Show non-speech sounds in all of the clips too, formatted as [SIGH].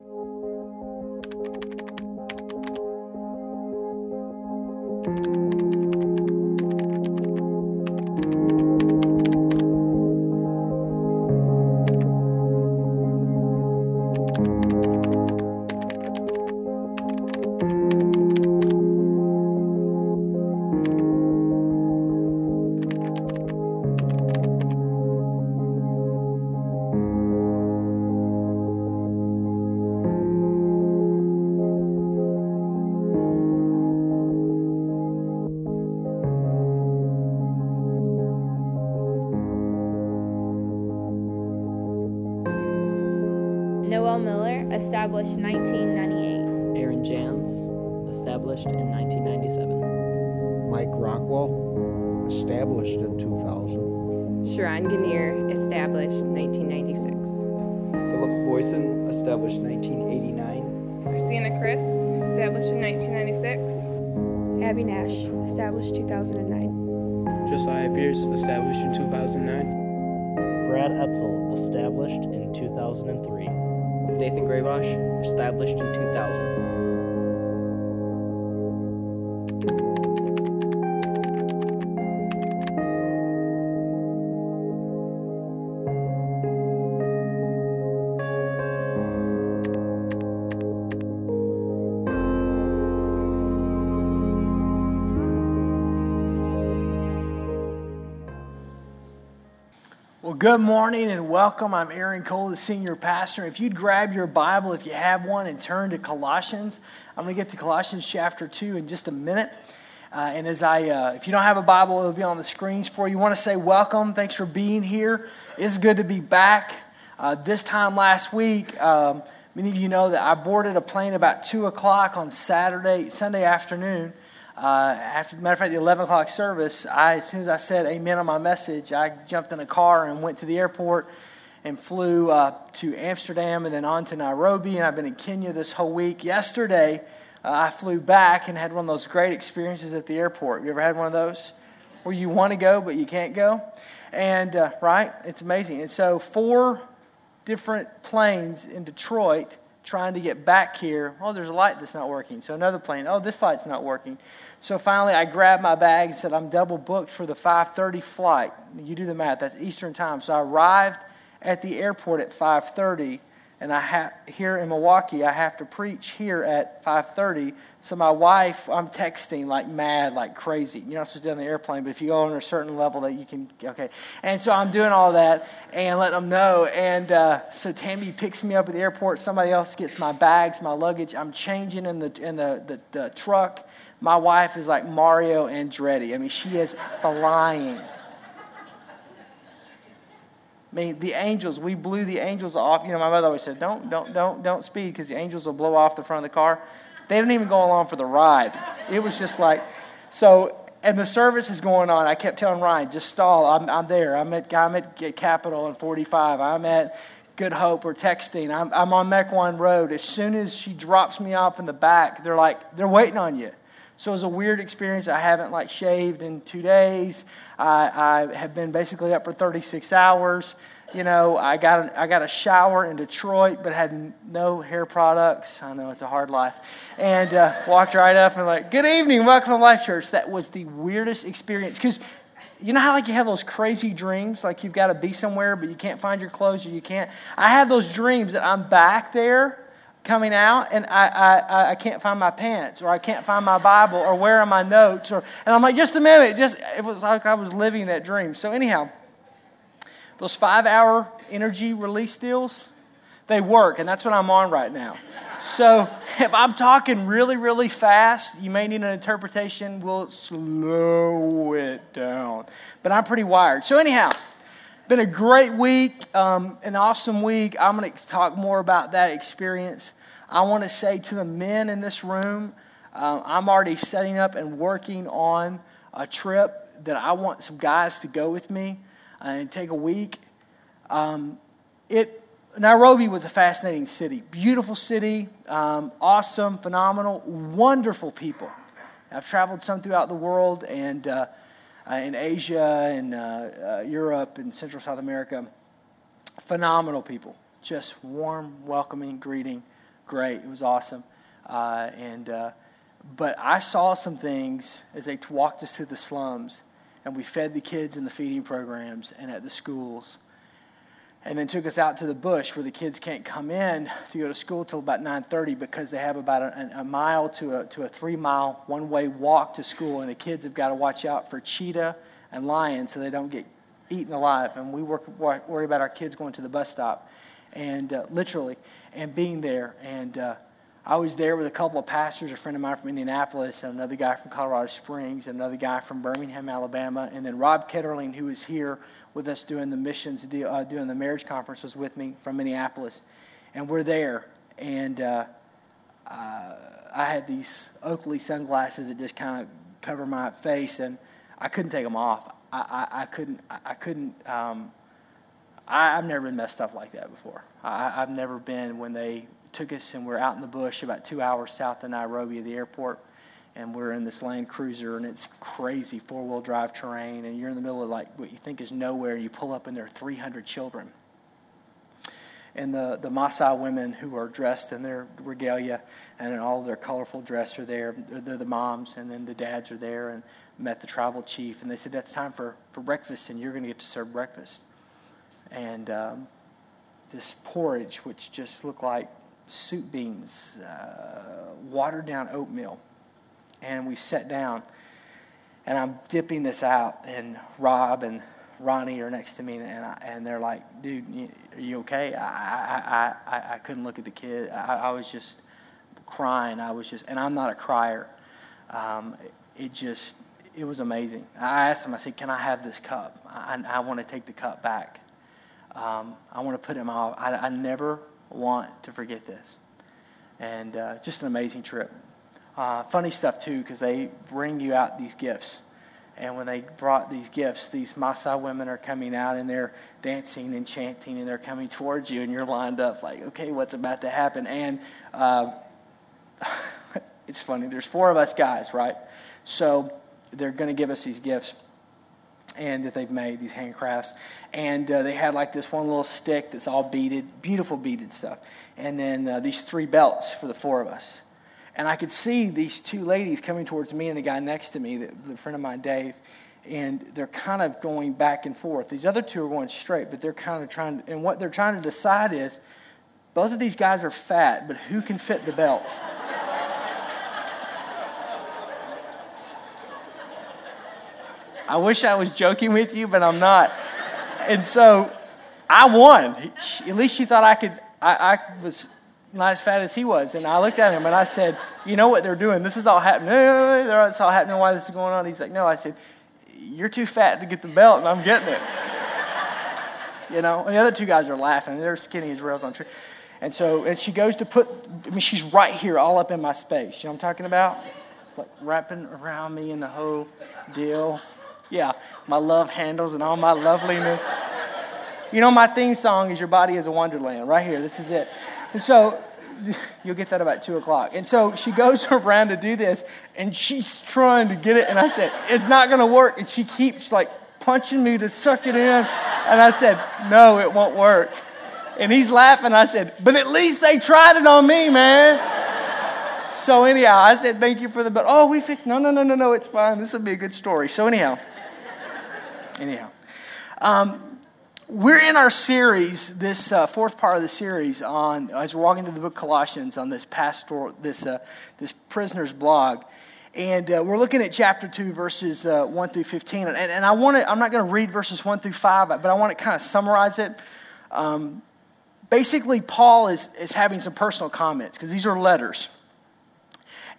Noel Well, good morning and welcome. I'm Aaron Cole, the senior pastor. If you'd grab your Bible, if you have one, and turn to Colossians, I'm going to get to Colossians chapter 2 in just a minute. Uh, and as I, uh, if you don't have a Bible, it'll be on the screens for you. want to say welcome. Thanks for being here. It's good to be back. Uh, this time last week, um, many of you know that I boarded a plane about 2 o'clock on Saturday, Sunday afternoon. Uh, after, the matter of fact, the 11 o'clock service, I, as soon as I said amen on my message, I jumped in a car and went to the airport and flew uh, to Amsterdam and then on to Nairobi. And I've been in Kenya this whole week. Yesterday, uh, I flew back and had one of those great experiences at the airport. You ever had one of those where you want to go but you can't go? And, uh, right? It's amazing. And so, four different planes in Detroit trying to get back here. Oh, there's a light that's not working. So another plane. Oh, this light's not working. So finally, I grabbed my bag and said, I'm double booked for the 5:30 flight. You do the math. That's Eastern time. So I arrived at the airport at 5:30, and I ha- here in Milwaukee, I have to preach here at 5:30. So my wife, I'm texting like mad, like crazy. You're not supposed to do on the airplane, but if you go on a certain level, that you can. Okay. And so I'm doing all that and letting them know. And uh, so Tammy picks me up at the airport. Somebody else gets my bags, my luggage. I'm changing in the in the, the, the truck. My wife is like Mario Andretti. I mean, she is flying. I mean, the angels, we blew the angels off. You know, my mother always said, don't, don't, don't, don't speed because the angels will blow off the front of the car. They didn't even go along for the ride. It was just like, so, and the service is going on. I kept telling Ryan, just stall. I'm, I'm there. I'm at, I'm at Capitol in 45. I'm at Good Hope. We're texting. I'm, I'm on Mequon Road. As soon as she drops me off in the back, they're like, they're waiting on you. So it was a weird experience. I haven't like shaved in two days. I, I have been basically up for 36 hours. You know, I got, an, I got a shower in Detroit, but had no hair products. I know it's a hard life. And uh, walked right up and like, good evening, welcome to Life Church. That was the weirdest experience because you know how like you have those crazy dreams, like you've got to be somewhere, but you can't find your clothes or you can't. I had those dreams that I'm back there coming out and I, I, I can't find my pants or I can't find my Bible or where are my notes or and I'm like just a minute just it was like I was living that dream. So anyhow those five hour energy release deals they work and that's what I'm on right now. So [LAUGHS] if I'm talking really really fast you may need an interpretation we'll slow it down. But I'm pretty wired. So anyhow been a great week, um, an awesome week. I'm going to talk more about that experience. I want to say to the men in this room, uh, I'm already setting up and working on a trip that I want some guys to go with me uh, and take a week. Um, it Nairobi was a fascinating city, beautiful city, um, awesome, phenomenal, wonderful people. I've traveled some throughout the world and. Uh, in Asia and uh, uh, Europe and Central South America. Phenomenal people, just warm, welcoming, greeting. great. It was awesome. Uh, and, uh, but I saw some things as they walked us through the slums, and we fed the kids in the feeding programs and at the schools and then took us out to the bush where the kids can't come in to go to school till about 9.30 because they have about a, a mile to a, to a three mile one-way walk to school and the kids have got to watch out for cheetah and lion so they don't get eaten alive. And we work, worry about our kids going to the bus stop and uh, literally and being there. And uh, i was there with a couple of pastors a friend of mine from indianapolis and another guy from colorado springs and another guy from birmingham alabama and then rob ketterling who was here with us doing the missions, uh, doing the marriage conferences with me from Minneapolis. And we're there. And uh, uh, I had these Oakley sunglasses that just kind of cover my face, and I couldn't take them off. I, I, I couldn't, I, I couldn't, um, I, have never been messed up like that before. I, I've never been when they took us and we're out in the bush about two hours south of Nairobi at the airport and we're in this Land Cruiser, and it's crazy four wheel drive terrain, and you're in the middle of like what you think is nowhere, and you pull up, and there are 300 children. And the, the Maasai women who are dressed in their regalia and in all their colorful dress are there. They're, they're the moms, and then the dads are there, and met the tribal chief, and they said, That's time for, for breakfast, and you're going to get to serve breakfast. And um, this porridge, which just looked like soup beans, uh, watered down oatmeal and we sat down and I'm dipping this out, and Rob and Ronnie are next to me, and, I, and they're like, "Dude, are you okay?" I, I, I, I couldn't look at the kid. I, I was just crying. I was just, and I'm not a crier. Um, it just, it was amazing. I asked him. I said, "Can I have this cup? I, I want to take the cup back. Um, I want to put it in my. I, I never want to forget this." And uh, just an amazing trip. Uh, funny stuff too, because they bring you out these gifts. And when they brought these gifts, these Maasai women are coming out and they're dancing and chanting and they're coming towards you, and you're lined up like, okay, what's about to happen? And uh, [LAUGHS] it's funny, there's four of us guys, right? So they're going to give us these gifts and that they've made, these handcrafts. And uh, they had like this one little stick that's all beaded, beautiful beaded stuff. And then uh, these three belts for the four of us. And I could see these two ladies coming towards me and the guy next to me, the, the friend of mine, Dave, and they're kind of going back and forth. These other two are going straight, but they're kind of trying, and what they're trying to decide is both of these guys are fat, but who can fit the belt? I wish I was joking with you, but I'm not. And so I won. At least she thought I could. I, I was not as fat as he was. And I looked at him and I said, You know what they're doing? This is all happening. It's all happening. Why this is going on? He's like, No. I said, You're too fat to get the belt, and I'm getting it. [LAUGHS] you know, and the other two guys are laughing. They're skinny as rails on tree. And so, and she goes to put, I mean, she's right here, all up in my space. You know what I'm talking about? Like wrapping around me and the whole deal. Yeah, my love handles and all my loveliness. You know, my theme song is Your Body is a Wonderland, right here. This is it. And so [LAUGHS] you'll get that about two o'clock. And so she goes [LAUGHS] around to do this, and she's trying to get it. And I said, It's not going to work. And she keeps like punching me to suck it in. And I said, No, it won't work. And he's laughing. I said, But at least they tried it on me, man. So anyhow, I said, Thank you for the, but oh, we fixed, no, no, no, no, no, it's fine. This will be a good story. So anyhow, anyhow. Um, we're in our series, this uh, fourth part of the series on as we're walking through the book Colossians on this pastoral, this uh, this prisoner's blog, and uh, we're looking at chapter two, verses uh, one through fifteen. And, and I want to, I'm not going to read verses one through five, but I want to kind of summarize it. Um, basically, Paul is is having some personal comments because these are letters,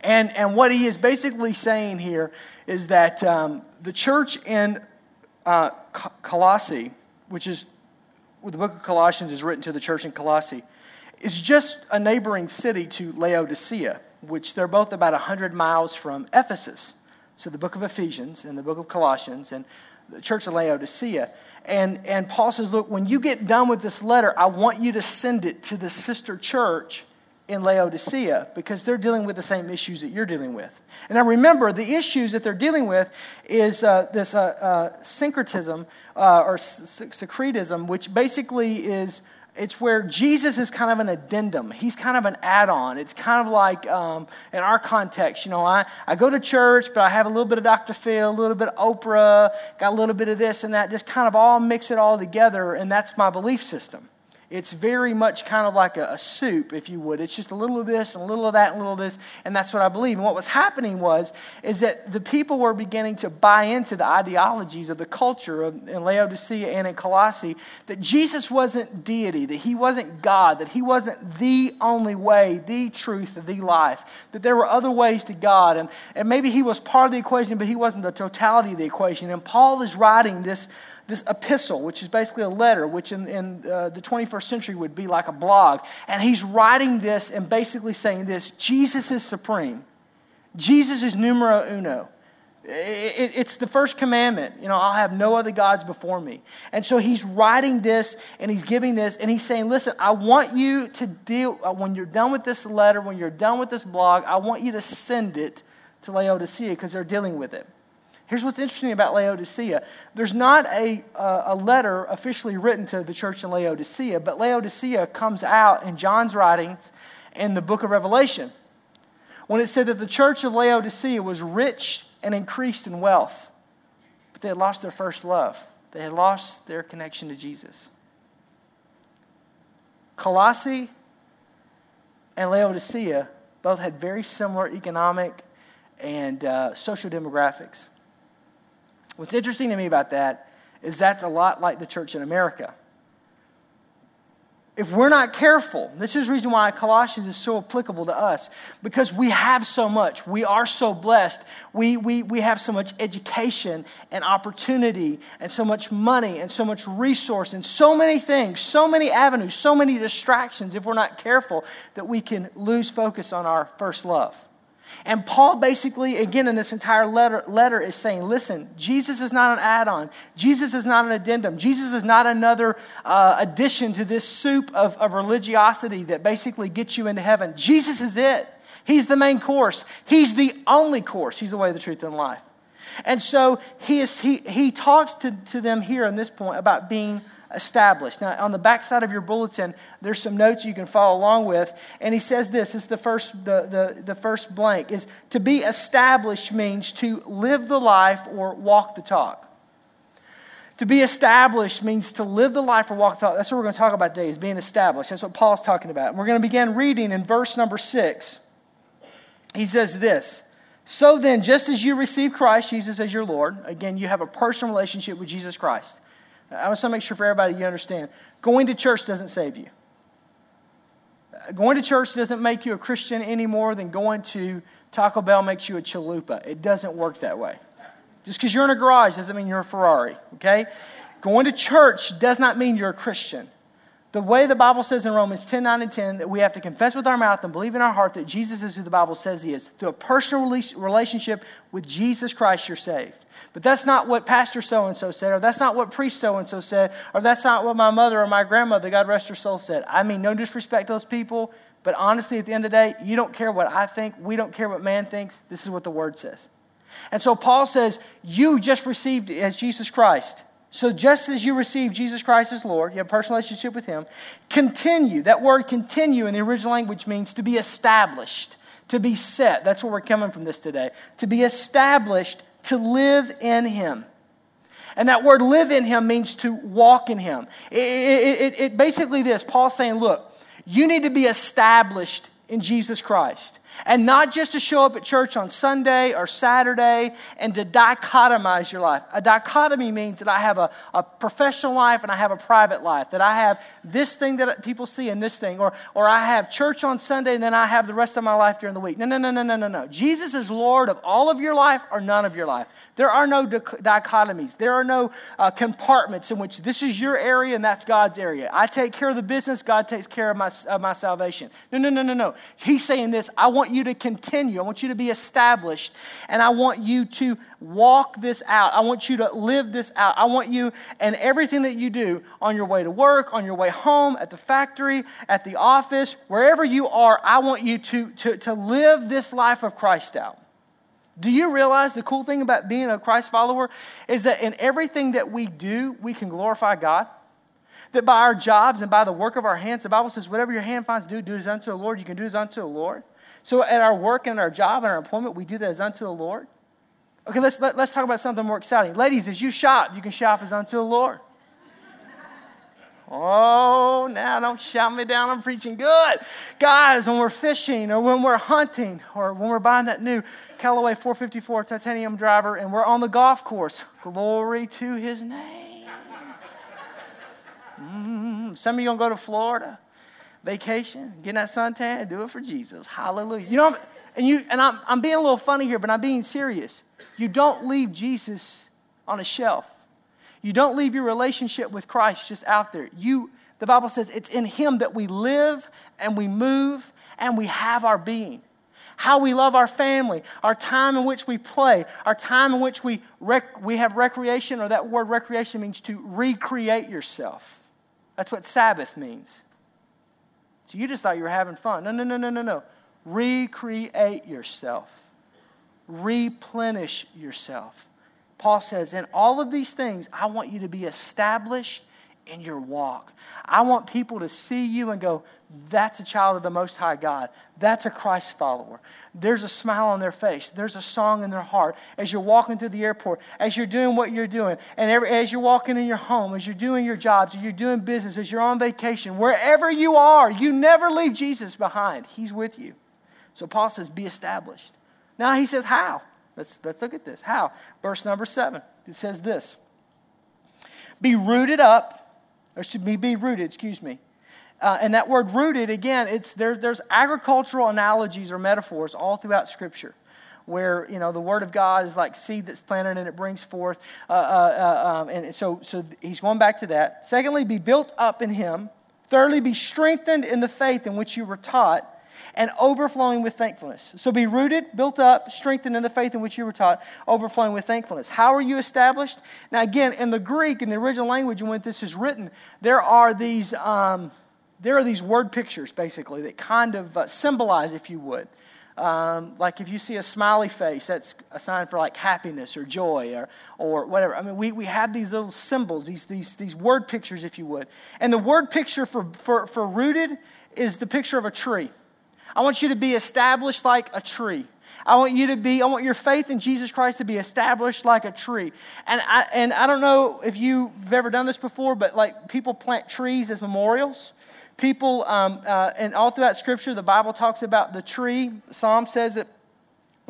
and and what he is basically saying here is that um, the church in uh, Colossae which is the book of Colossians is written to the church in Colossae, is just a neighboring city to Laodicea, which they're both about 100 miles from Ephesus. So the book of Ephesians and the book of Colossians and the church of Laodicea. And, and Paul says, Look, when you get done with this letter, I want you to send it to the sister church in Laodicea because they're dealing with the same issues that you're dealing with. And now remember, the issues that they're dealing with is uh, this uh, uh, syncretism uh, or secretism, which basically is it's where Jesus is kind of an addendum. He's kind of an add on. It's kind of like, um, in our context, you know, I, I go to church, but I have a little bit of Dr. Phil, a little bit of Oprah, got a little bit of this and that, just kind of all mix it all together, and that's my belief system. It's very much kind of like a, a, soup, if you would. It's just a little of this and a little of that and a little of this, and that's what I believe. And what was happening was, is that the people were beginning to buy into the ideologies of the culture of, in Laodicea and in Colossae that Jesus wasn't deity, that he wasn't God, that he wasn't the only way, the truth, the life, that there were other ways to God. And, and maybe he was part of the equation, but he wasn't the totality of the equation. And Paul is writing this this epistle, which is basically a letter, which in, in uh, the 21st century would be like a blog. And he's writing this and basically saying this Jesus is supreme. Jesus is numero uno. It, it's the first commandment. You know, I'll have no other gods before me. And so he's writing this and he's giving this and he's saying, listen, I want you to deal, uh, when you're done with this letter, when you're done with this blog, I want you to send it to Laodicea because they're dealing with it. Here's what's interesting about Laodicea there's not a, a letter officially written to the church in Laodicea, but Laodicea comes out in John's writings in the book of Revelation when it said that the church of Laodicea was rich and increased in wealth, but they had lost their first love. They had lost their connection to Jesus. Colossae and Laodicea both had very similar economic and uh, social demographics. What's interesting to me about that is that's a lot like the church in America. If we're not careful, this is the reason why Colossians is so applicable to us, because we have so much. We are so blessed. We, we, we have so much education and opportunity and so much money and so much resource and so many things, so many avenues, so many distractions, if we're not careful, that we can lose focus on our first love. And Paul basically, again, in this entire letter, letter is saying, listen, Jesus is not an add on. Jesus is not an addendum. Jesus is not another uh, addition to this soup of, of religiosity that basically gets you into heaven. Jesus is it. He's the main course, He's the only course. He's the way, the truth, and life. And so he, is, he, he talks to, to them here on this point about being established. Now, on the back side of your bulletin, there's some notes you can follow along with. And he says this is the first, the, the, the first blank is to be established means to live the life or walk the talk. To be established means to live the life or walk the talk. That's what we're going to talk about today, is being established. That's what Paul's talking about. And we're going to begin reading in verse number six. He says this. So then, just as you receive Christ Jesus as your Lord, again, you have a personal relationship with Jesus Christ. I just want to make sure for everybody you understand. Going to church doesn't save you. Going to church doesn't make you a Christian any more than going to Taco Bell makes you a chalupa. It doesn't work that way. Just because you're in a garage doesn't mean you're a Ferrari, okay? Going to church does not mean you're a Christian. The way the Bible says in Romans 10 9 and 10 that we have to confess with our mouth and believe in our heart that Jesus is who the Bible says he is. Through a personal relationship with Jesus Christ, you're saved. But that's not what Pastor so and so said, or that's not what priest so and so said, or that's not what my mother or my grandmother, God rest her soul, said. I mean, no disrespect to those people, but honestly, at the end of the day, you don't care what I think. We don't care what man thinks. This is what the word says. And so Paul says, You just received as Jesus Christ. So, just as you receive Jesus Christ as Lord, you have a personal relationship with Him, continue. That word continue in the original language means to be established, to be set. That's where we're coming from this today. To be established, to live in Him. And that word live in Him means to walk in Him. It, it, it, it basically, this Paul's saying, look, you need to be established in Jesus Christ. And not just to show up at church on Sunday or Saturday and to dichotomize your life. A dichotomy means that I have a, a professional life and I have a private life, that I have this thing that people see and this thing, or, or I have church on Sunday and then I have the rest of my life during the week. No, no, no, no, no, no, no. Jesus is Lord of all of your life or none of your life. There are no dichotomies. There are no uh, compartments in which this is your area and that's God's area. I take care of the business, God takes care of my, of my salvation. No, no, no, no, no. He's saying this I want you to continue. I want you to be established. And I want you to walk this out. I want you to live this out. I want you and everything that you do on your way to work, on your way home, at the factory, at the office, wherever you are, I want you to, to, to live this life of Christ out. Do you realize the cool thing about being a Christ follower is that in everything that we do, we can glorify God? That by our jobs and by the work of our hands, the Bible says, whatever your hand finds do, do as unto the Lord. You can do as unto the Lord. So at our work and our job and our employment, we do that as unto the Lord. Okay, let's, let, us let us talk about something more exciting. Ladies, as you shop, you can shop as unto the Lord. Oh, now don't shout me down. I'm preaching good. Guys, when we're fishing or when we're hunting or when we're buying that new Callaway 454 titanium driver and we're on the golf course, glory to his name. Mm, some of you going to go to Florida, vacation, get that suntan, do it for Jesus. Hallelujah. You know, and, you, and I'm, I'm being a little funny here, but I'm being serious. You don't leave Jesus on a shelf. You don't leave your relationship with Christ just out there. You, the Bible says it's in Him that we live and we move and we have our being. How we love our family, our time in which we play, our time in which we, rec- we have recreation, or that word recreation means to recreate yourself. That's what Sabbath means. So you just thought you were having fun. No, no, no, no, no, no. Recreate yourself, replenish yourself. Paul says, in all of these things, I want you to be established in your walk. I want people to see you and go, that's a child of the Most High God. That's a Christ follower. There's a smile on their face. There's a song in their heart as you're walking through the airport, as you're doing what you're doing, and every, as you're walking in your home, as you're doing your jobs, as you're doing business, as you're on vacation, wherever you are, you never leave Jesus behind. He's with you. So Paul says, be established. Now he says, how? Let's, let's look at this. How? Verse number seven. It says this Be rooted up, or should be, be rooted, excuse me. Uh, and that word rooted, again, it's, there, there's agricultural analogies or metaphors all throughout Scripture where you know the word of God is like seed that's planted and it brings forth. Uh, uh, uh um, and so, so he's going back to that. Secondly, be built up in Him. Thirdly, be strengthened in the faith in which you were taught and overflowing with thankfulness. So be rooted, built up, strengthened in the faith in which you were taught, overflowing with thankfulness. How are you established? Now, again, in the Greek, in the original language in which this is written, there are these, um, there are these word pictures, basically, that kind of uh, symbolize, if you would. Um, like if you see a smiley face, that's a sign for like happiness or joy or, or whatever. I mean, we, we have these little symbols, these, these, these word pictures, if you would. And the word picture for, for, for rooted is the picture of a tree. I want you to be established like a tree. I want you to be, I want your faith in Jesus Christ to be established like a tree. And I, and I don't know if you've ever done this before, but like people plant trees as memorials. People, um, uh, and all throughout Scripture, the Bible talks about the tree. Psalm says that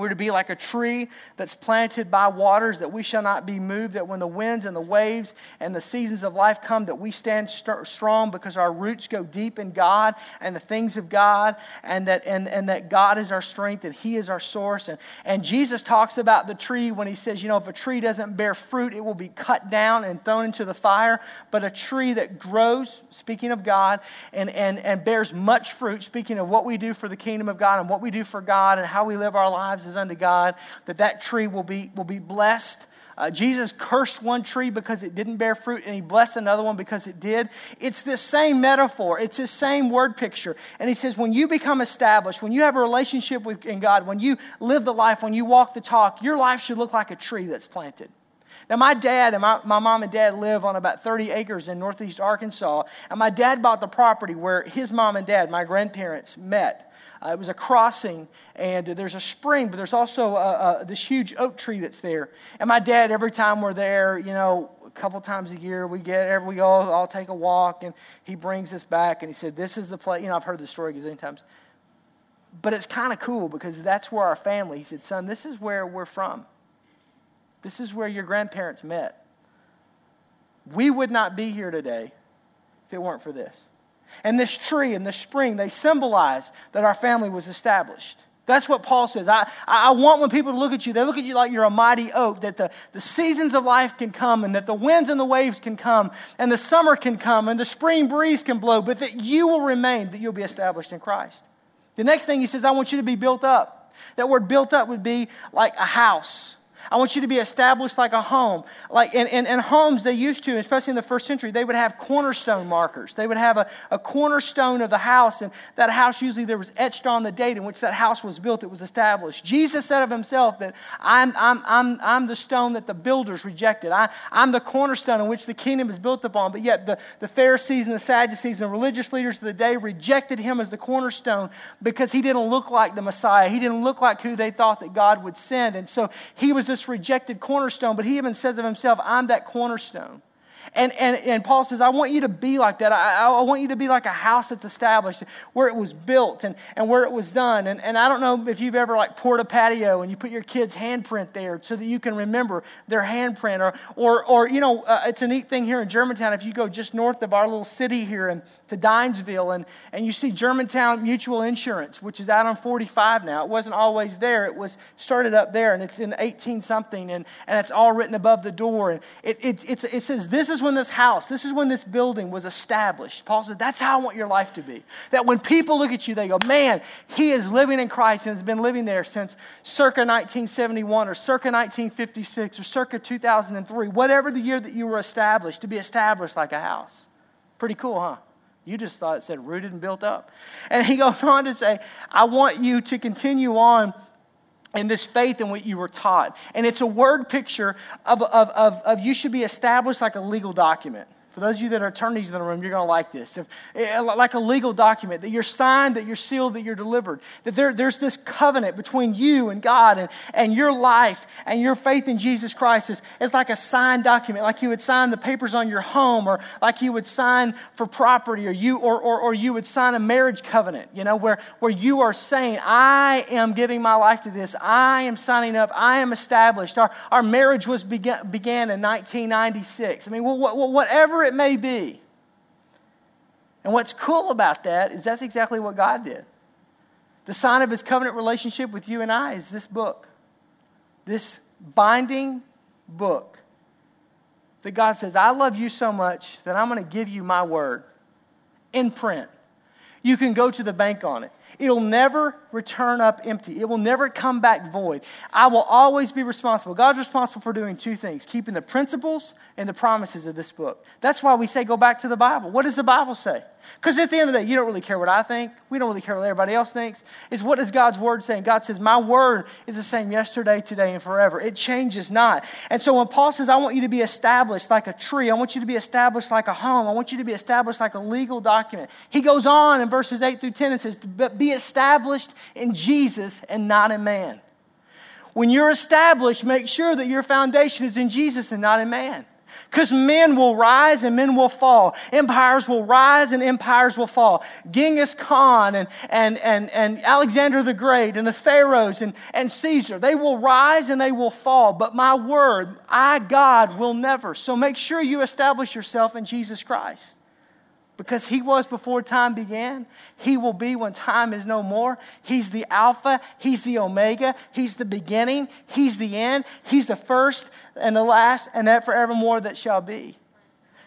we're to be like a tree that's planted by waters, that we shall not be moved, that when the winds and the waves and the seasons of life come, that we stand st- strong because our roots go deep in God and the things of God, and that, and, and that God is our strength and He is our source. And, and Jesus talks about the tree when He says, you know, if a tree doesn't bear fruit, it will be cut down and thrown into the fire. But a tree that grows, speaking of God, and, and, and bears much fruit, speaking of what we do for the kingdom of God and what we do for God and how we live our lives unto God, that that tree will be, will be blessed. Uh, Jesus cursed one tree because it didn't bear fruit, and he blessed another one because it did. It's the same metaphor, it's the same word picture. And he says, when you become established, when you have a relationship with in God, when you live the life, when you walk the talk, your life should look like a tree that's planted. Now, my dad and my, my mom and dad live on about 30 acres in northeast Arkansas, and my dad bought the property where his mom and dad, my grandparents, met. Uh, it was a crossing, and there's a spring, but there's also a, a, this huge oak tree that's there. And my dad, every time we're there, you know, a couple times a year, we get every we all all take a walk, and he brings us back, and he said, "This is the place." You know, I've heard the story gazillion times, but it's kind of cool because that's where our family. He said, "Son, this is where we're from. This is where your grandparents met. We would not be here today if it weren't for this." And this tree and this spring, they symbolize that our family was established. That's what Paul says. I, I want when people look at you, they look at you like you're a mighty oak, that the, the seasons of life can come, and that the winds and the waves can come, and the summer can come, and the spring breeze can blow, but that you will remain, that you'll be established in Christ. The next thing he says, I want you to be built up. That word built up would be like a house I want you to be established like a home. Like in, in, in, homes, they used to, especially in the first century, they would have cornerstone markers. They would have a, a cornerstone of the house, and that house usually there was etched on the date in which that house was built, it was established. Jesus said of himself that I'm, I'm, I'm, I'm the stone that the builders rejected. I, I'm the cornerstone in which the kingdom is built upon. But yet the, the Pharisees and the Sadducees and religious leaders of the day rejected him as the cornerstone because he didn't look like the Messiah. He didn't look like who they thought that God would send. And so he was this rejected cornerstone, but he even says of himself, I'm that cornerstone. And, and, and Paul says, I want you to be like that. I, I want you to be like a house that's established, where it was built and, and where it was done. And, and I don't know if you've ever like poured a patio and you put your kid's handprint there so that you can remember their handprint. Or, or, or you know, uh, it's a neat thing here in Germantown. If you go just north of our little city here and to Dheinsville and, and you see Germantown Mutual Insurance, which is out on 45 now. It wasn't always there. It was started up there and it's in 18 something and, and it's all written above the door. And it, it, it's, it says, this is when this house, this is when this building was established. Paul said, That's how I want your life to be. That when people look at you, they go, Man, he is living in Christ and has been living there since circa 1971 or circa 1956 or circa 2003, whatever the year that you were established, to be established like a house. Pretty cool, huh? You just thought it said rooted and built up. And he [LAUGHS] goes on to say, I want you to continue on in this faith in what you were taught. And it's a word picture of, of, of, of you should be established like a legal document. For those of you that are attorneys in the room, you're going to like this. If, eh, like a legal document, that you're signed, that you're sealed, that you're delivered. That there, there's this covenant between you and God and, and your life and your faith in Jesus Christ is, is like a signed document, like you would sign the papers on your home or like you would sign for property or you, or, or, or you would sign a marriage covenant, you know, where, where you are saying, I am giving my life to this. I am signing up. I am established. Our, our marriage was began, began in 1996. I mean, whatever whatever it may be. And what's cool about that is that's exactly what God did. The sign of his covenant relationship with you and I is this book, this binding book that God says, I love you so much that I'm going to give you my word in print. You can go to the bank on it. It'll never return up empty. It will never come back void. I will always be responsible. God's responsible for doing two things keeping the principles and the promises of this book. That's why we say go back to the Bible. What does the Bible say? Because at the end of the day, you don't really care what I think. We don't really care what everybody else thinks. It's what does God's word say? And God says, My word is the same yesterday, today, and forever. It changes not. And so when Paul says, I want you to be established like a tree, I want you to be established like a home, I want you to be established like a legal document. He goes on in verses 8 through 10 and says, be established in Jesus and not in man. When you're established, make sure that your foundation is in Jesus and not in man. Because men will rise and men will fall. Empires will rise and empires will fall. Genghis Khan and, and, and, and Alexander the Great and the Pharaohs and, and Caesar, they will rise and they will fall. But my word, I, God, will never. So make sure you establish yourself in Jesus Christ because he was before time began. He will be when time is no more. He's the Alpha, He's the Omega, He's the beginning, He's the end, He's the first and the last, and that forevermore that shall be.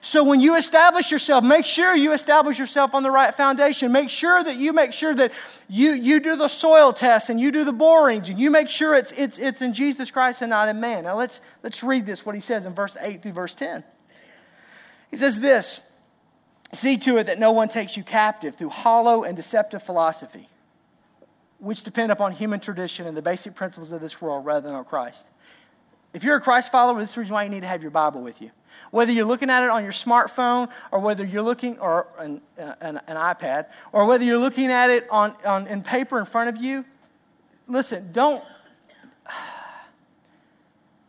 So when you establish yourself, make sure you establish yourself on the right foundation. Make sure that you make sure that you, you do the soil test and you do the borings and you make sure it's, it's, it's in Jesus Christ and not in man. Now let's, let's read this, what he says in verse 8 through verse 10. He says this. See to it that no one takes you captive through hollow and deceptive philosophy, which depend upon human tradition and the basic principles of this world rather than on Christ. If you're a Christ follower, this is the reason why you need to have your Bible with you. Whether you're looking at it on your smartphone or whether you're looking, or an, uh, an, an iPad, or whether you're looking at it on, on, in paper in front of you, listen, don't. [SIGHS]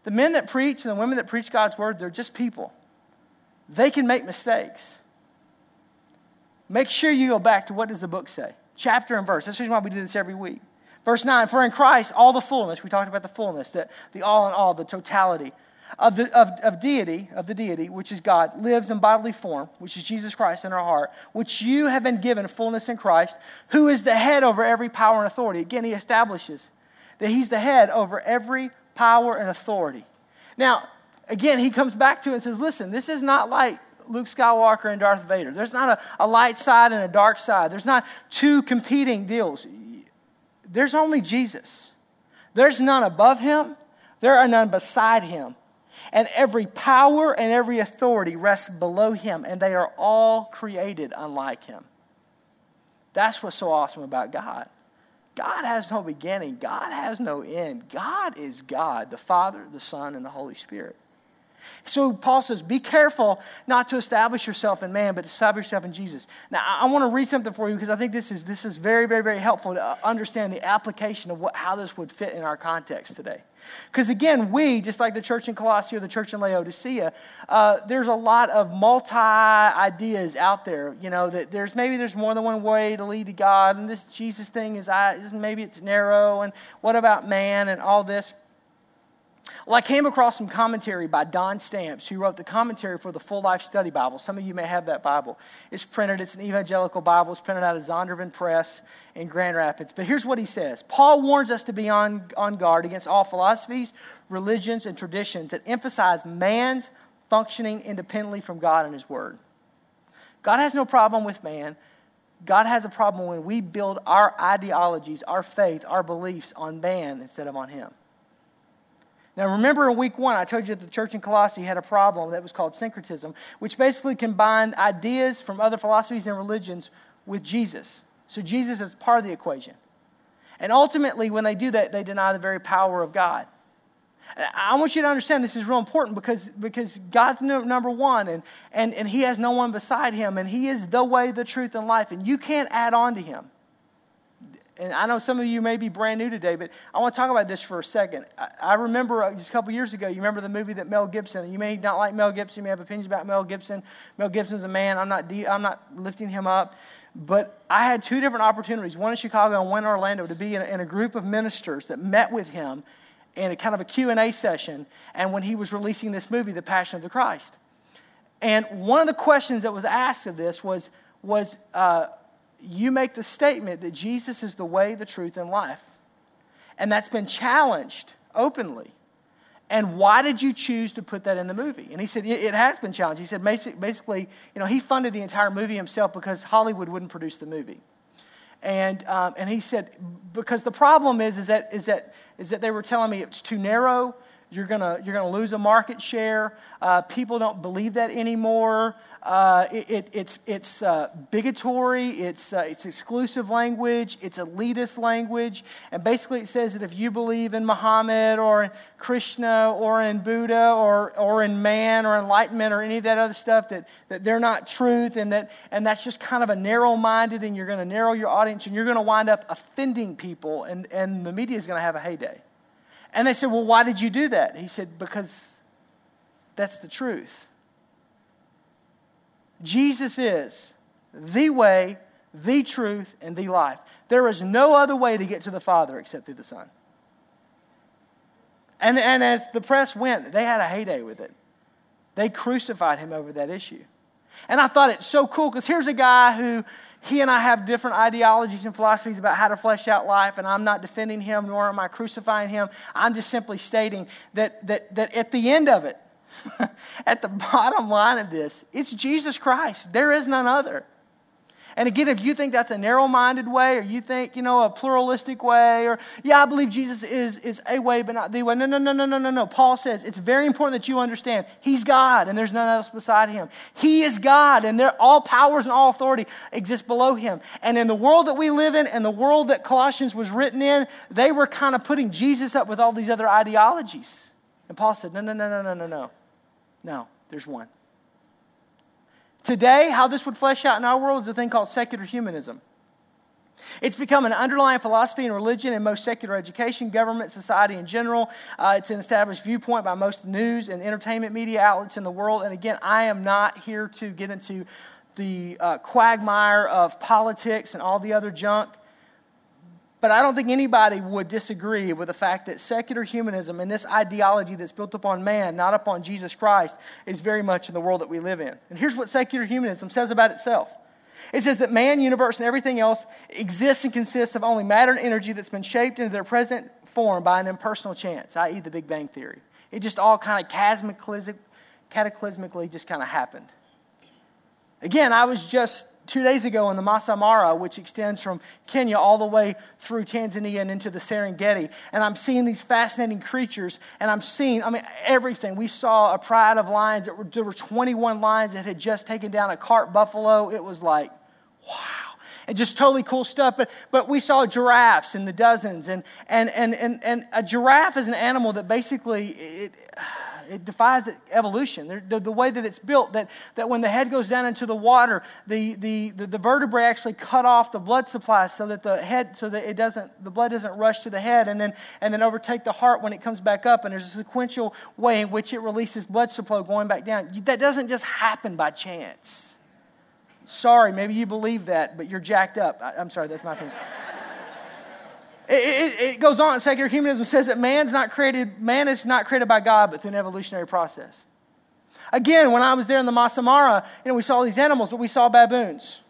The men that preach and the women that preach God's word, they're just people. They can make mistakes. Make sure you go back to what does the book say? Chapter and verse. That's the reason why we do this every week. Verse 9, for in Christ all the fullness, we talked about the fullness, the, the all in all, the totality of, the, of, of deity, of the deity, which is God, lives in bodily form, which is Jesus Christ in our heart, which you have been given fullness in Christ, who is the head over every power and authority. Again, he establishes that he's the head over every power and authority. Now, again, he comes back to it and says, listen, this is not like Luke Skywalker and Darth Vader. There's not a, a light side and a dark side. There's not two competing deals. There's only Jesus. There's none above him, There are none beside him. And every power and every authority rests below him, and they are all created unlike him. That's what's so awesome about God. God has no beginning, God has no end. God is God, the Father, the Son, and the Holy Spirit. So Paul says, be careful not to establish yourself in man, but establish yourself in Jesus. Now, I want to read something for you because I think this is, this is very, very, very helpful to understand the application of what, how this would fit in our context today. Because again, we, just like the church in Colossae or the church in Laodicea, uh, there's a lot of multi ideas out there. You know that there's maybe there's more than one way to lead to God, and this Jesus thing is, I, maybe it's narrow, and what about man and all this. Well, I came across some commentary by Don Stamps, who wrote the commentary for the Full Life Study Bible. Some of you may have that Bible. It's printed, it's an evangelical Bible. It's printed out of Zondervan Press in Grand Rapids. But here's what he says Paul warns us to be on, on guard against all philosophies, religions, and traditions that emphasize man's functioning independently from God and his word. God has no problem with man. God has a problem when we build our ideologies, our faith, our beliefs on man instead of on him. Now, remember in week one, I told you that the church in Colossae had a problem that was called syncretism, which basically combined ideas from other philosophies and religions with Jesus. So, Jesus is part of the equation. And ultimately, when they do that, they deny the very power of God. I want you to understand this is real important because, because God's number one and, and, and He has no one beside Him, and He is the way, the truth, and life, and you can't add on to Him and I know some of you may be brand new today, but I want to talk about this for a second. I, remember uh, just a couple years ago, you remember the movie that Mel Gibson, you may not like Mel Gibson, you may have opinions about Mel Gibson. Mel Gibson's a man, I'm not, de- I'm not lifting him up. But I had two different opportunities, one in Chicago and one in Orlando, to be in a, in a group of ministers that met with him in a kind of a Q&A session, and when he was releasing this movie, The Passion of the Christ. And one of the questions that was asked of this was, was uh, you make the statement that Jesus is the way, the truth, and life. And that's been challenged openly. And why did you choose to put that in the movie? And he said, it has been challenged. He said, basically, you know, he funded the entire movie himself because Hollywood wouldn't produce the movie. And, um, and he said, because the problem is, is, that, is, that, is that they were telling me it's too narrow, you're going you're gonna lose a market share. Uh, people don't believe that anymore. Uh, it, it, it's it's uh, bigotry, it's, uh, it's exclusive language, it's elitist language. And basically, it says that if you believe in Muhammad or in Krishna or in Buddha or, or in man or enlightenment or any of that other stuff, that, that they're not truth and, that, and that's just kind of a narrow minded and you're going to narrow your audience and you're going to wind up offending people and, and the media is going to have a heyday. And they said, Well, why did you do that? He said, Because that's the truth. Jesus is the way, the truth, and the life. There is no other way to get to the Father except through the Son. And, and as the press went, they had a heyday with it. They crucified him over that issue. And I thought it's so cool because here's a guy who he and I have different ideologies and philosophies about how to flesh out life, and I'm not defending him nor am I crucifying him. I'm just simply stating that, that, that at the end of it, [LAUGHS] at the bottom line of this, it's Jesus Christ. There is none other. And again, if you think that's a narrow minded way, or you think, you know, a pluralistic way, or, yeah, I believe Jesus is, is a way, but not the way. No, no, no, no, no, no, no. Paul says it's very important that you understand He's God, and there's none else beside Him. He is God, and there, all powers and all authority exist below Him. And in the world that we live in, and the world that Colossians was written in, they were kind of putting Jesus up with all these other ideologies. And Paul said, no, no, no, no, no, no, no. No, there's one. Today, how this would flesh out in our world is a thing called secular humanism. It's become an underlying philosophy in religion and most secular education, government, society in general. Uh, it's an established viewpoint by most news and entertainment media outlets in the world. And again, I am not here to get into the uh, quagmire of politics and all the other junk. But I don't think anybody would disagree with the fact that secular humanism and this ideology that's built upon man, not upon Jesus Christ, is very much in the world that we live in. And here's what secular humanism says about itself it says that man, universe, and everything else exists and consists of only matter and energy that's been shaped into their present form by an impersonal chance, i.e., the Big Bang Theory. It just all kind of cataclysmically just kind of happened. Again, I was just two days ago in the Masai Mara, which extends from Kenya all the way through Tanzania and into the Serengeti. And I'm seeing these fascinating creatures, and I'm seeing, I mean, everything. We saw a pride of lions. There were 21 lions that had just taken down a Cape buffalo. It was like, wow and just totally cool stuff. But, but we saw giraffes in the dozens. And, and, and, and, and a giraffe is an animal that basically, it, it defies evolution. The, the, way that it's built, that, that when the head goes down into the water, the, the, the, the, vertebrae actually cut off the blood supply so that the head, so that it doesn't, the blood doesn't rush to the head and then, and then overtake the heart when it comes back up. And there's a sequential way in which it releases blood supply going back down. That doesn't just happen by chance. Sorry, maybe you believe that, but you're jacked up. I, am sorry, that's my opinion. It, it, it, goes on, secular humanism says that man's not created, man is not created by God, but through an evolutionary process. Again, when I was there in the Masai Mara, you know, we saw these animals, but we saw baboons.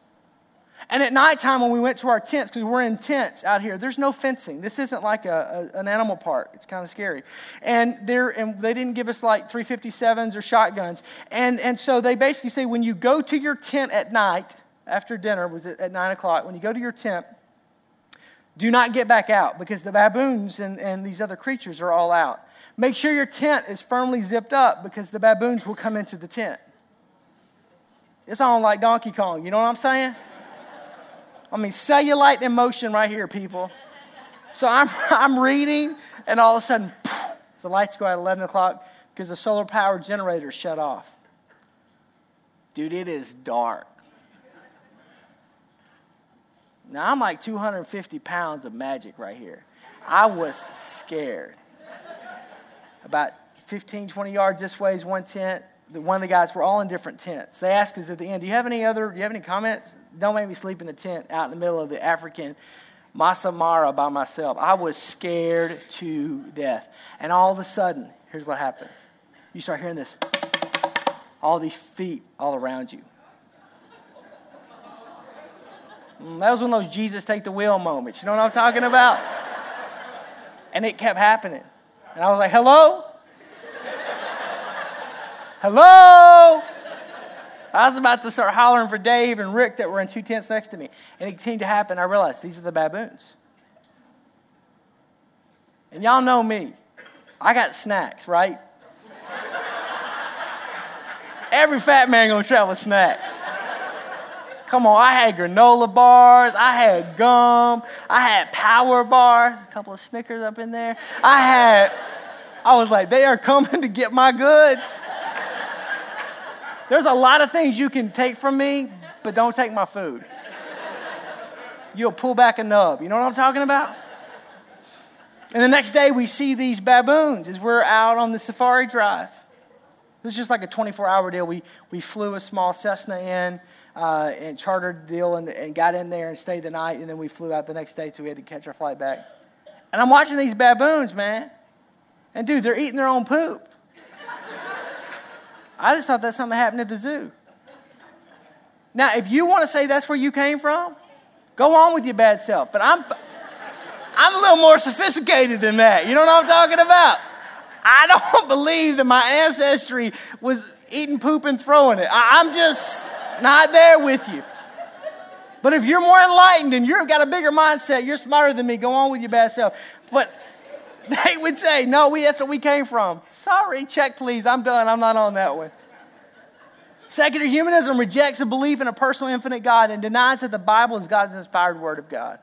And at nighttime, when we went to our tents, because we're in tents out here, there's no fencing. This isn't like a, a, an animal park. It's kind of scary. And, and they didn't give us like 357s or shotguns. And, and so they basically say when you go to your tent at night, after dinner was at 9 o'clock, when you go to your tent, do not get back out because the baboons and, and these other creatures are all out. Make sure your tent is firmly zipped up because the baboons will come into the tent. It's on like Donkey Kong, you know what I'm saying? I mean, cellulite in motion right here, people. So I'm, [LAUGHS] I'm reading, and all of a sudden, poof, the lights go out at 11 o'clock because the solar power generator shut off. Dude, it is dark. Now, I'm like 250 pounds of magic right here. I was scared. About 15, 20 yards this way is one tent. The, one of the guys, we're all in different tents. They asked us at the end, Do you have any other, do you have any comments? Don't make me sleep in the tent out in the middle of the African Masai Mara by myself. I was scared to death. And all of a sudden, here's what happens you start hearing this all these feet all around you. Mm, Mm, that was one of those Jesus take the wheel moments. You know what I'm talking about? And it kept happening. And I was like, hello? hello? I was about to start hollering for Dave and Rick that were in two tents next to me. And it continued to happen. I realized these are the baboons. And y'all know me. I got snacks, right? Every fat man gonna travel snacks. Come on, I had granola bars, I had gum, I had power bars, a couple of Snickers up in there. I had, I was like, they are coming to get my goods. There's a lot of things you can take from me, but don't take my food. You'll pull back a nub. You know what I'm talking about? And the next day, we see these baboons as we're out on the safari drive. This is just like a 24 hour deal. We, we flew a small Cessna in uh, and chartered deal and, and got in there and stayed the night, and then we flew out the next day, so we had to catch our flight back. And I'm watching these baboons, man. And dude, they're eating their own poop. I just thought that's something that happened at the zoo. Now, if you want to say that's where you came from, go on with your bad self. But I'm, I'm a little more sophisticated than that. You know what I'm talking about? I don't [LAUGHS] believe that my ancestry was eating poop and throwing it. I, I'm just not there with you. But if you're more enlightened and you've got a bigger mindset, you're smarter than me, go on with your bad self. But [LAUGHS] they would say, no, we, that's where we came from. Sorry, check please. I'm done. I'm not on that one. Secular humanism rejects a belief in a personal infinite God and denies that the Bible is God's inspired word of God.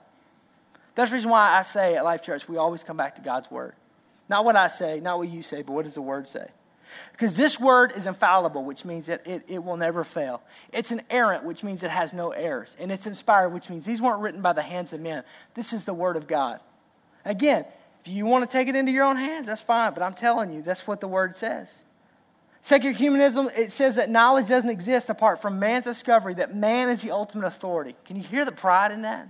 That's the reason why I say at Life Church, we always come back to God's word. Not what I say, not what you say, but what does the word say? Because this word is infallible, which means that it, it will never fail. It's inerrant, which means it has no errors. And it's inspired, which means these weren't written by the hands of men. This is the word of God. Again, if you want to take it into your own hands, that's fine, but I'm telling you, that's what the word says. Secular humanism, it says that knowledge doesn't exist apart from man's discovery that man is the ultimate authority. Can you hear the pride in that?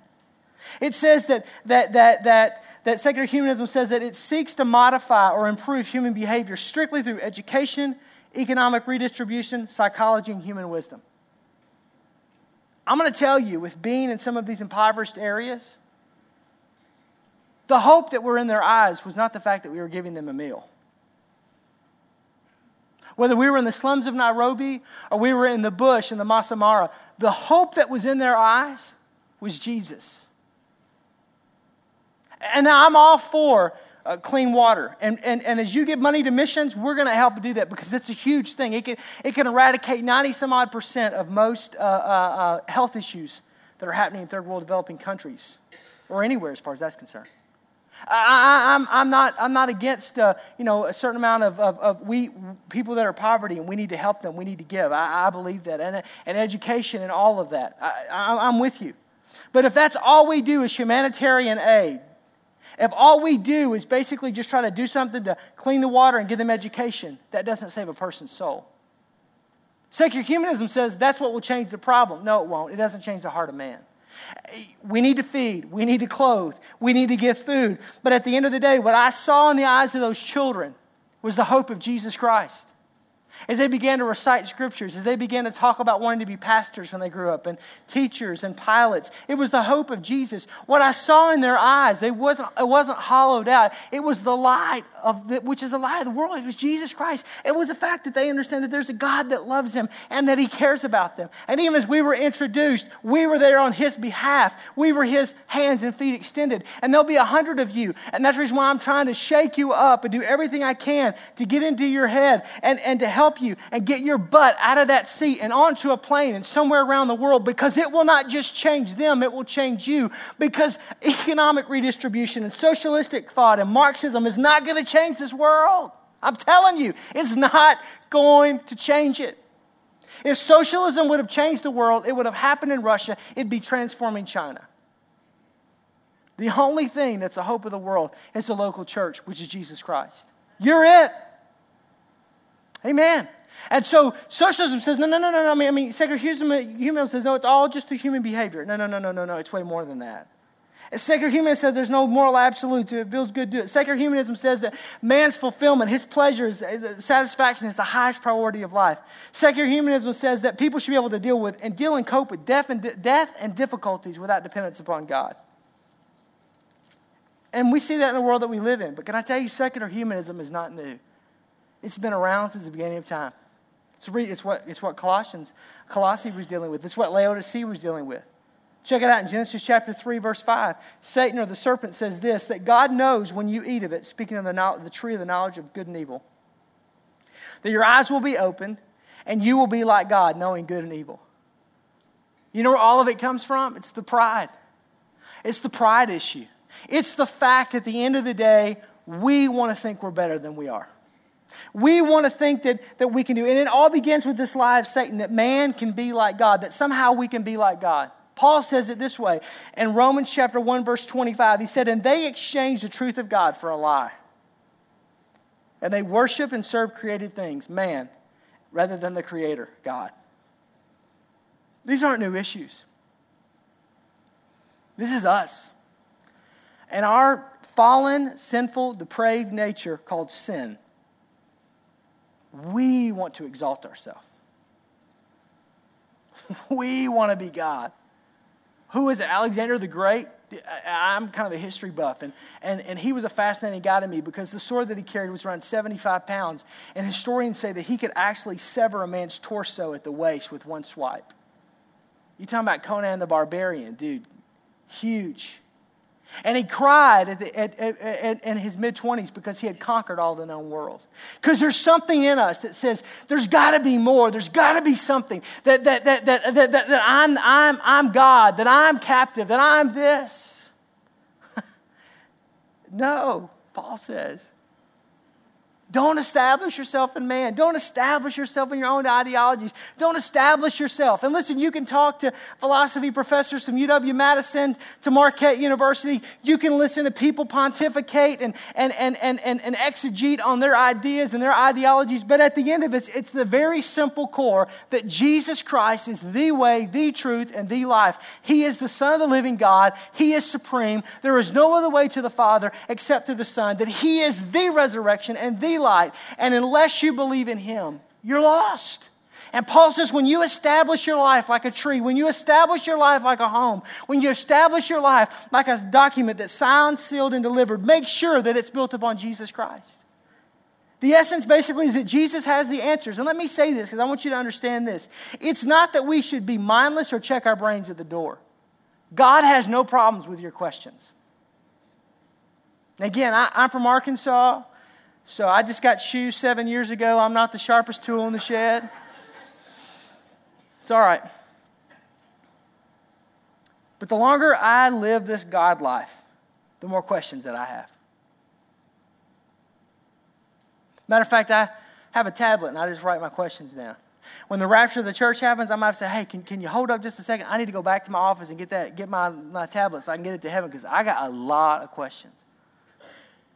It says that, that, that, that, that secular humanism says that it seeks to modify or improve human behavior strictly through education, economic redistribution, psychology, and human wisdom. I'm going to tell you, with being in some of these impoverished areas, the hope that were in their eyes was not the fact that we were giving them a meal. Whether we were in the slums of Nairobi or we were in the bush in the Masai Mara, the hope that was in their eyes was Jesus. And I'm all for uh, clean water. And, and, and as you give money to missions, we're going to help do that because it's a huge thing. It can, it can eradicate 90 some odd percent of most uh, uh, uh, health issues that are happening in third world developing countries or anywhere as far as that's concerned. I, am I'm, I'm, not, I'm not against uh, you know, a certain amount of, of, of, we, people that are poverty and we need to help them, we need to give. I, I believe that. And, and education and all of that. I, I, I'm with you. But if that's all we do is humanitarian aid, if all we do is basically just try to do something to clean the water and give them education, that doesn't save a person's soul. Secular humanism says that's what will change the problem. No, it won't. It doesn't change the heart of man. We need to feed, we need to clothe, we need to give food. But at the end of the day, what I saw in the eyes of those children was the hope of Jesus Christ as they began to recite scriptures, as they began to talk about wanting to be pastors when they grew up, and teachers and pilots. It was the hope of Jesus. What I saw in their eyes, they wasn't, it wasn't hollowed out. It was the light of the, which is the light of the world. It was Jesus Christ. It was the fact that they understand that there's a God that loves them and that He cares about them. And even as we were introduced, we were there on His behalf. We were His hands and feet extended. And there'll be a hundred of you. And that's the reason why I'm trying to shake you up and do everything I can to get into your head and, and to help you and get your butt out of that seat and onto a plane and somewhere around the world because it will not just change them, it will change you. Because economic redistribution and socialistic thought and Marxism is not going to change this world. I'm telling you, it's not going to change it. If socialism would have changed the world, it would have happened in Russia, it'd be transforming China. The only thing that's the hope of the world is the local church, which is Jesus Christ. You're it. Amen. And so socialism says, no, no, no, no, no. I mean, I mean secular humanism says, no, it's all just the human behavior. No, no, no, no, no, no. It's way more than that. Secular humanism says there's no moral absolutes. If it feels good, do it. Secular humanism says that man's fulfillment, his pleasures, satisfaction is the highest priority of life. Secular humanism says that people should be able to deal with and deal and cope with death and, death and difficulties without dependence upon God. And we see that in the world that we live in. But can I tell you, secular humanism is not new. It's been around since the beginning of time. It's, re, it's, what, it's what Colossians, was dealing with. It's what Laodicea was dealing with. Check it out in Genesis chapter 3, verse 5. Satan or the serpent says this that God knows when you eat of it, speaking of the, the tree of the knowledge of good and evil, that your eyes will be opened and you will be like God, knowing good and evil. You know where all of it comes from? It's the pride. It's the pride issue. It's the fact at the end of the day, we want to think we're better than we are. We want to think that, that we can do. And it all begins with this lie of Satan that man can be like God, that somehow we can be like God. Paul says it this way in Romans chapter 1, verse 25. He said, And they exchanged the truth of God for a lie. And they worship and serve created things, man, rather than the Creator, God. These aren't new issues. This is us. And our fallen, sinful, depraved nature called sin we want to exalt ourselves. [LAUGHS] we want to be God. Who is it? Alexander the Great? I'm kind of a history buff, and, and, and he was a fascinating guy to me because the sword that he carried was around 75 pounds. And historians say that he could actually sever a man's torso at the waist with one swipe. You talking about Conan the Barbarian, dude? Huge. And he cried at, the, at, at, at in his mid 20s because he had conquered all the known world. Because there's something in us that says there's got to be more. There's got to be something that, that, that, that, that, that, that I'm, I'm, I'm God, that I'm captive, that I'm this. [LAUGHS] no, Paul says. Don't establish yourself in man. Don't establish yourself in your own ideologies. Don't establish yourself. And listen, you can talk to philosophy professors from UW Madison to Marquette University. You can listen to people pontificate and, and, and, and, and, and exegete on their ideas and their ideologies. But at the end of it, it's the very simple core that Jesus Christ is the way, the truth, and the life. He is the Son of the living God. He is supreme. There is no other way to the Father except through the Son. That He is the resurrection and the And unless you believe in Him, you're lost. And Paul says, when you establish your life like a tree, when you establish your life like a home, when you establish your life like a document that's signed, sealed, and delivered, make sure that it's built upon Jesus Christ. The essence basically is that Jesus has the answers. And let me say this because I want you to understand this. It's not that we should be mindless or check our brains at the door. God has no problems with your questions. Again, I, am from Arkansas, so I just got shoes seven years ago. I'm not the sharpest tool in the shed. It's all right. But the longer I live this God life, the more questions that I have. Matter of fact, I have a tablet and I just write my questions down. When the rapture of the church happens, I might say, hey, can, can you hold up just a second? I need to go back to my office and get that, get my, my tablet so I can get it to heaven because I got a lot of questions.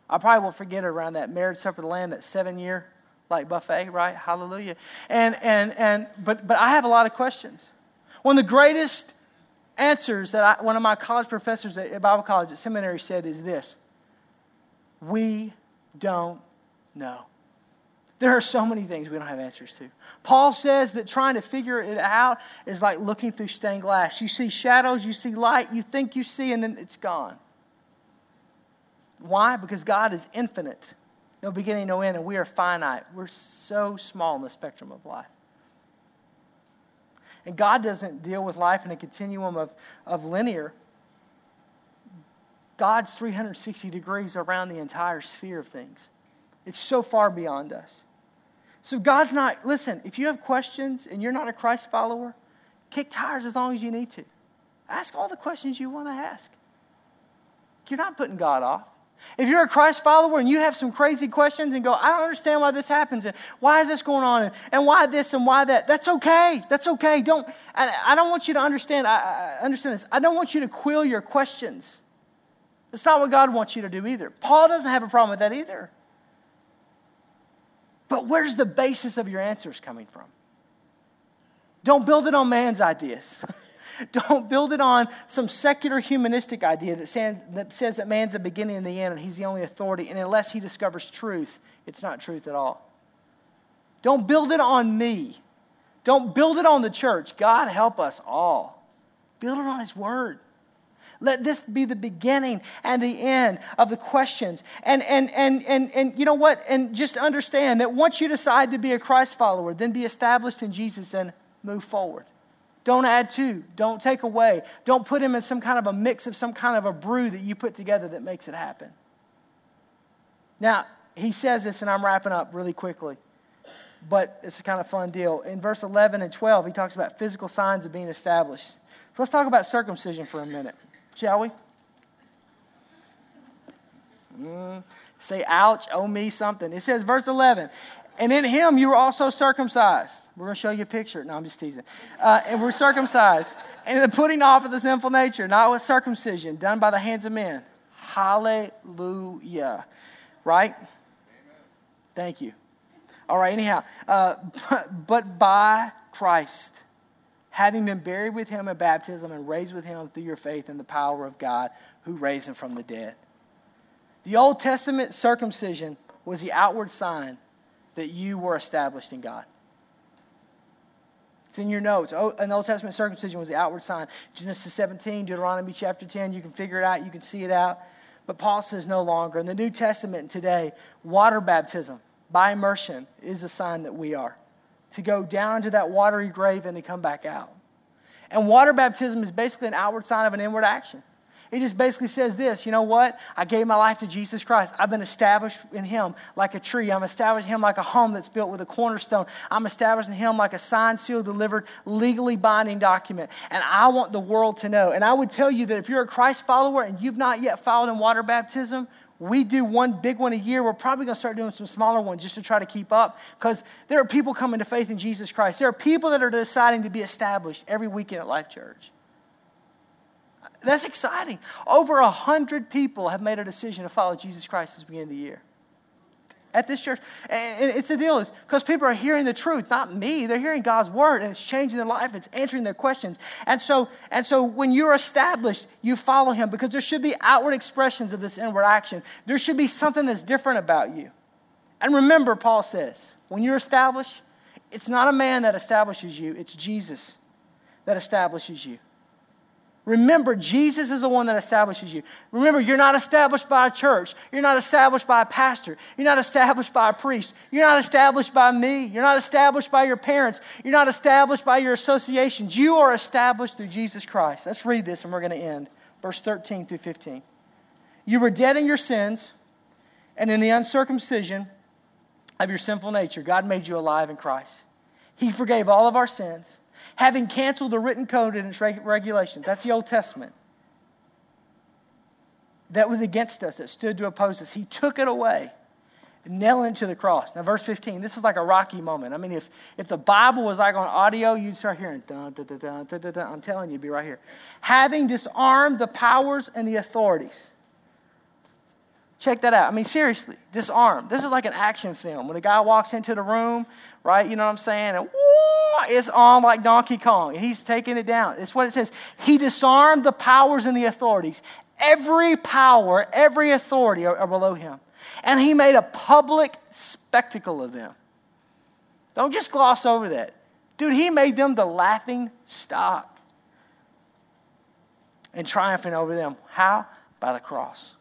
I probably won't forget it around that marriage supper of the Lamb, that seven year like buffet, right? Hallelujah. And and and but but I have a lot of questions. One of the greatest answers that I, one of my college professors at Bible college at seminary said is this: We don't know. There are so many things we don't have answers to. Paul says that trying to figure it out is like looking through stained glass. You see shadows, you see light, you think you see, and then it's gone. Why? Because God is infinite, no beginning, no end, and we are finite. We're so small in the spectrum of life. And God doesn't deal with life in a continuum of, of linear. God's 360 degrees around the entire sphere of things. It's so far beyond us. So God's not, listen, if you have questions and you're not a Christ follower, kick tires as long as you need to. Ask all the questions you want to ask. You're not putting God off. If you're a Christ follower and you have some crazy questions and go, I don't understand why this happens and why is this going on and, and why this and why that, that's okay. That's okay. Don't, I, I don't want you to understand, I, I understand this. I don't want you to quill your questions. That's not what God wants you to do either. Paul doesn't have a problem with that either. But where's the basis of your answers coming from? Don't build it on man's ideas. [LAUGHS] [LAUGHS] Don't build it on some secular humanistic idea that says, that man's the beginning and the end and he's the only authority. And unless he discovers truth, it's not truth at all. Don't build it on me. Don't build it on the church. God help us all. Build it on his word. Let this be the beginning and the end of the questions. And, and, and, and, and you know what? And just understand that once you decide to be a Christ follower, then be established in Jesus and move forward. Don't add to, don't take away. Don't put him in some kind of a mix of some kind of a brew that you put together that makes it happen. Now, he says this, and I'm wrapping up really quickly, but it's a kind of fun deal. In verse 11 and 12, he talks about physical signs of being established. So let's talk about circumcision for a minute, shall we? Mm, say, ouch, owe me something. It says, verse 11, and in him you were also circumcised. We're going to show you a picture. No, I'm just teasing. Uh, and we're circumcised. And the putting off of the sinful nature, not with circumcision, done by the hands of men. Hallelujah. Right? Amen. Thank you. All right, anyhow. Uh, but, [LAUGHS] but by Christ, having been buried with him in baptism and raised with him through your faith in the power of God who raised him from the dead. The Old Testament circumcision was the outward sign that you were established in God. It's in your notes. Oh, an Old Testament circumcision was the outward sign. Genesis 17, Deuteronomy chapter 10, you can figure it out, you can see it out. But Paul says no longer. In the New Testament today, water baptism by immersion is a sign that we are. To go down into that watery grave and to come back out. And water baptism is basically an outward sign of an inward action. It just basically says this you know what? I gave my life to Jesus Christ. I've been established in Him like a tree. I'm established in Him like a home that's built with a cornerstone. I'm established in Him like a signed, sealed, delivered, legally binding document. And I want the world to know. And I would tell you that if you're a Christ follower and you've not yet followed in water baptism, we do one big one a year. We're probably going to start doing some smaller ones just to try to keep up because there are people coming to faith in Jesus Christ. There are people that are deciding to be established every weekend at Life Church. That's exciting. Over a hundred people have made a decision to follow Jesus Christ since the beginning of the year. At this church. And it's the deal is because people are hearing the truth, not me. They're hearing God's word and it's changing their life, it's answering their questions. And so, and so when you're established, you follow him because there should be outward expressions of this inward action. There should be something that's different about you. And remember, Paul says, when you're established, it's not a man that establishes you, it's Jesus that establishes you. Remember, Jesus is the one that establishes you. Remember, you're not established by a church. You're not established by a pastor. You're not established by a priest. You're not established by me. You're not established by your parents. You're not established by your associations. You are established through Jesus Christ. Let's read this and we're going to end. Verse 13 through 15. You were dead in your sins and in the uncircumcision of your sinful nature. God made you alive in Christ. He forgave all of our sins having canceled the written code and its regulations. That's the Old Testament. That was against us, that stood to oppose us. He took it away, nailing it to the cross. Now, verse 15, this is like a rocky moment. I mean, if, if the Bible was like on audio, you'd start hearing, dun, dun, dun, dun, dun, dun, dun. I'm telling you, it'd be right here. Having disarmed the powers and the authorities Check that out. I mean, seriously, disarmed. This is like an action film. When a guy walks into the room, right, you know what I'm saying? And it's on like Donkey Kong. He's taking it down. It's what it says. He disarmed the powers and the authorities. Every power, every authority are, are below him. And he made a public spectacle of them. Don't just gloss over that. Dude, he made them the laughing stock and triumphing over them. How? By the cross.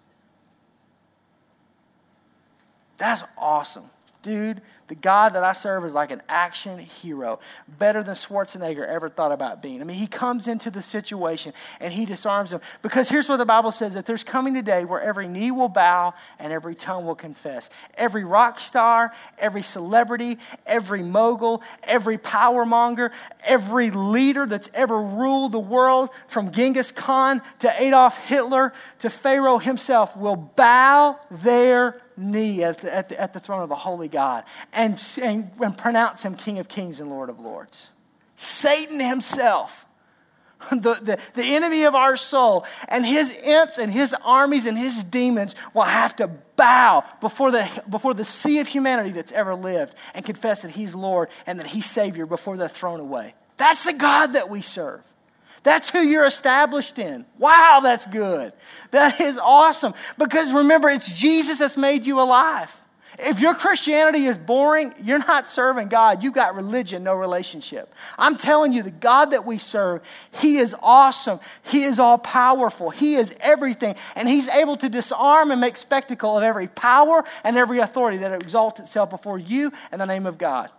That's awesome. Dude, the God that I serve is like an action hero, better than Schwarzenegger ever thought about being. I mean, he comes into the situation and he disarms them. Because here's what the Bible says that there's coming a day where every knee will bow and every tongue will confess. Every rock star, every celebrity, every mogul, every power monger, every leader that's ever ruled the world, from Genghis Khan to Adolf Hitler to Pharaoh himself, will bow their knee at the, at the, at the throne of the holy God and, and, and pronounce him King of Kings and Lord of Lords. Satan himself, [LAUGHS] the, the, the enemy of our soul, and his imps and his armies and his demons will have to bow before the, before the sea of humanity that's ever lived and confess that he's Lord and that he's Savior before they're thrown away. That's the God that we serve. That's who you're established in. Wow, that's good. That is awesome. Because remember, it's Jesus that's made you alive. If your Christianity is boring, you're not serving God. You've got religion, no relationship. I'm telling you, the God that we serve, He is awesome. He is all powerful. He is everything. And He's able to disarm and make spectacle of every power and every authority that exalts itself before you in the name of God.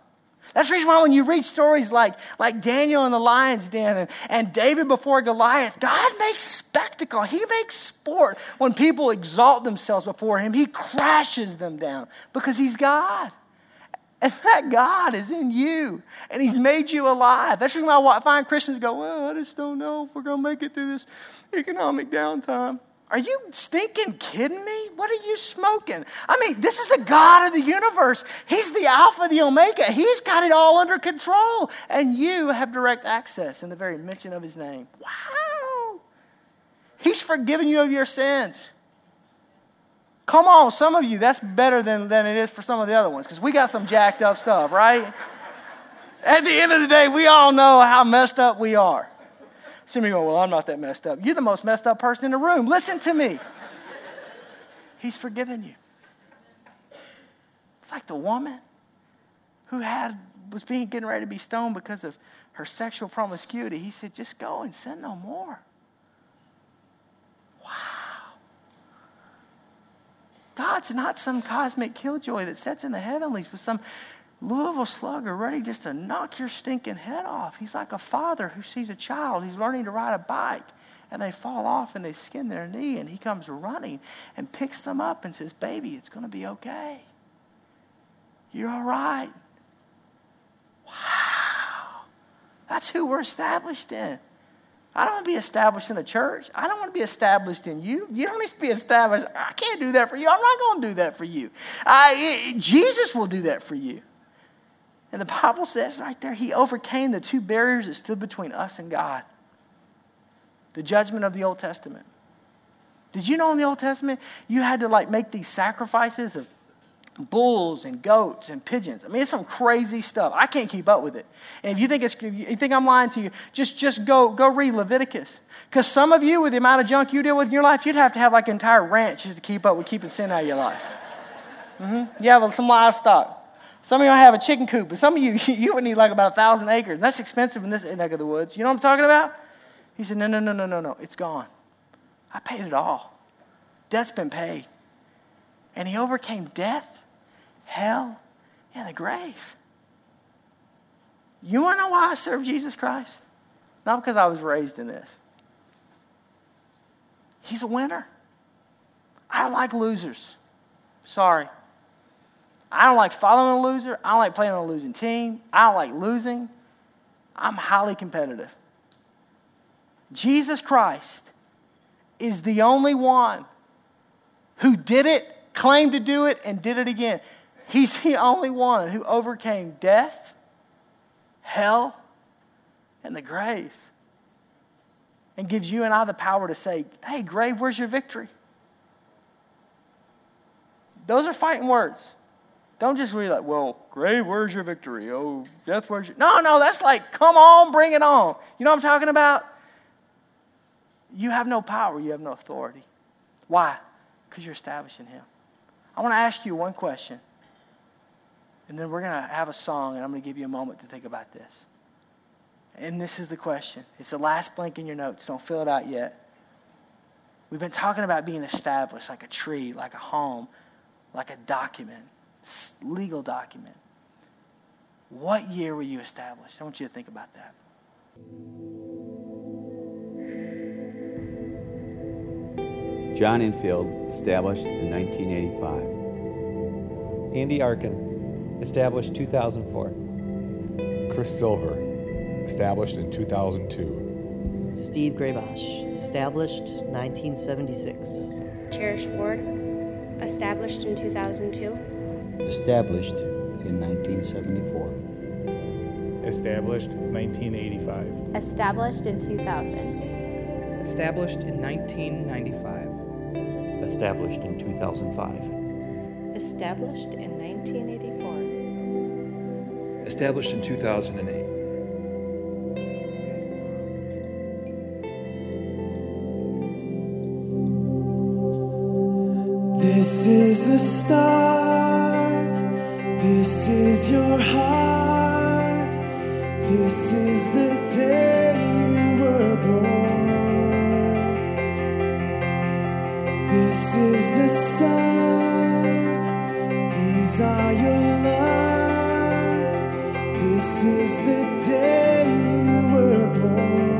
That's the reason why when you read stories like, like Daniel in the lion's den and, and David before Goliath, God makes spectacle. He makes sport. When people exalt themselves before him, he crashes them down because he's God. And that God is in you, and He's made you alive. That's reason why I find Christians go, Well, I just don't know if we're going to make it through this economic downtime. Are you stinking kidding me? What are you smoking? I mean, this is the God of the universe. He's the Alpha, the Omega. He's got it all under control. And you have direct access in the very mention of His name. Wow. He's forgiven you of your sins. Come on, some of you, that's better than, than it is for some of the other ones because we got some jacked up stuff, right? At the end of the day, we all know how messed up we are. Some of you go, Well, I'm not that messed up. You're the most messed up person in the room. Listen to me. He's forgiven you. It's like the woman who had was being getting ready to be stoned because of her sexual promiscuity. He said, just go and sin no more. Wow. God's not some cosmic killjoy that sits in the heavenlies, but some Louisville slugger ready just to knock your stinking head off. He's like a father who sees a child He's learning to ride a bike and they fall off and they skin their knee and he comes running and picks them up and says, Baby, it's going to be okay. You're all right. Wow. That's who we're established in. I don't want to be established in a church. I don't want to be established in you. You don't need to be established. I can't do that for you. I'm not going to do that for you. I, Jesus will do that for you. And the Bible says right there, he overcame the two barriers that stood between us and God the judgment of the Old Testament. Did you know in the Old Testament you had to like make these sacrifices of bulls and goats and pigeons? I mean, it's some crazy stuff. I can't keep up with it. And if you think it's you think I'm lying to you, just just go go read Leviticus. Because some of you, with the amount of junk you deal with in your life, you'd have to have like an entire ranch just to keep up with keeping sin out of your life. Mm-hmm. You have some livestock. Some of you have a chicken coop, but some of you, [LAUGHS] you would need like about a thousand acres. And that's expensive in this neck of the woods. You know what I'm talking about? He said, No, no, no, no, no, no. It's gone. I paid it all. Debt's been paid. And he overcame death, hell, and the grave. You want to know why I serve Jesus Christ? Not because I was raised in this. He's a winner. I don't like losers. Sorry. I don't like following a loser. I don't like playing on a losing team. I don't like losing. I'm highly competitive. Jesus Christ is the only one who did it, claimed to do it, and did it again. He's the only one who overcame death, hell, and the grave. And gives you and I the power to say, hey, grave, where's your victory? Those are fighting words. Don't just be like, well, grave, where's your victory? Oh, death, where's your. No, no, that's like, come on, bring it on. You know what I'm talking about? You have no power, you have no authority. Why? Because you're establishing Him. I want to ask you one question, and then we're going to have a song, and I'm going to give you a moment to think about this. And this is the question. It's the last blank in your notes. Don't fill it out yet. We've been talking about being established like a tree, like a home, like a document, legal document. What year were you established? I want you to think about that. John Infield, established in 1985. Andy Arkin, established 2004. Chris Silver, established in 2002. Steve Graybosch, established 1976. Cherish Ward, established in 2002. Established in 1974. Established 1985. Established in 2000. Established in 1995. Established in 2005. Established in 1984. Established in 2008. This is the start. This is your heart. This is the day you were born. This is the sun. These are your lungs. This is the day you were born.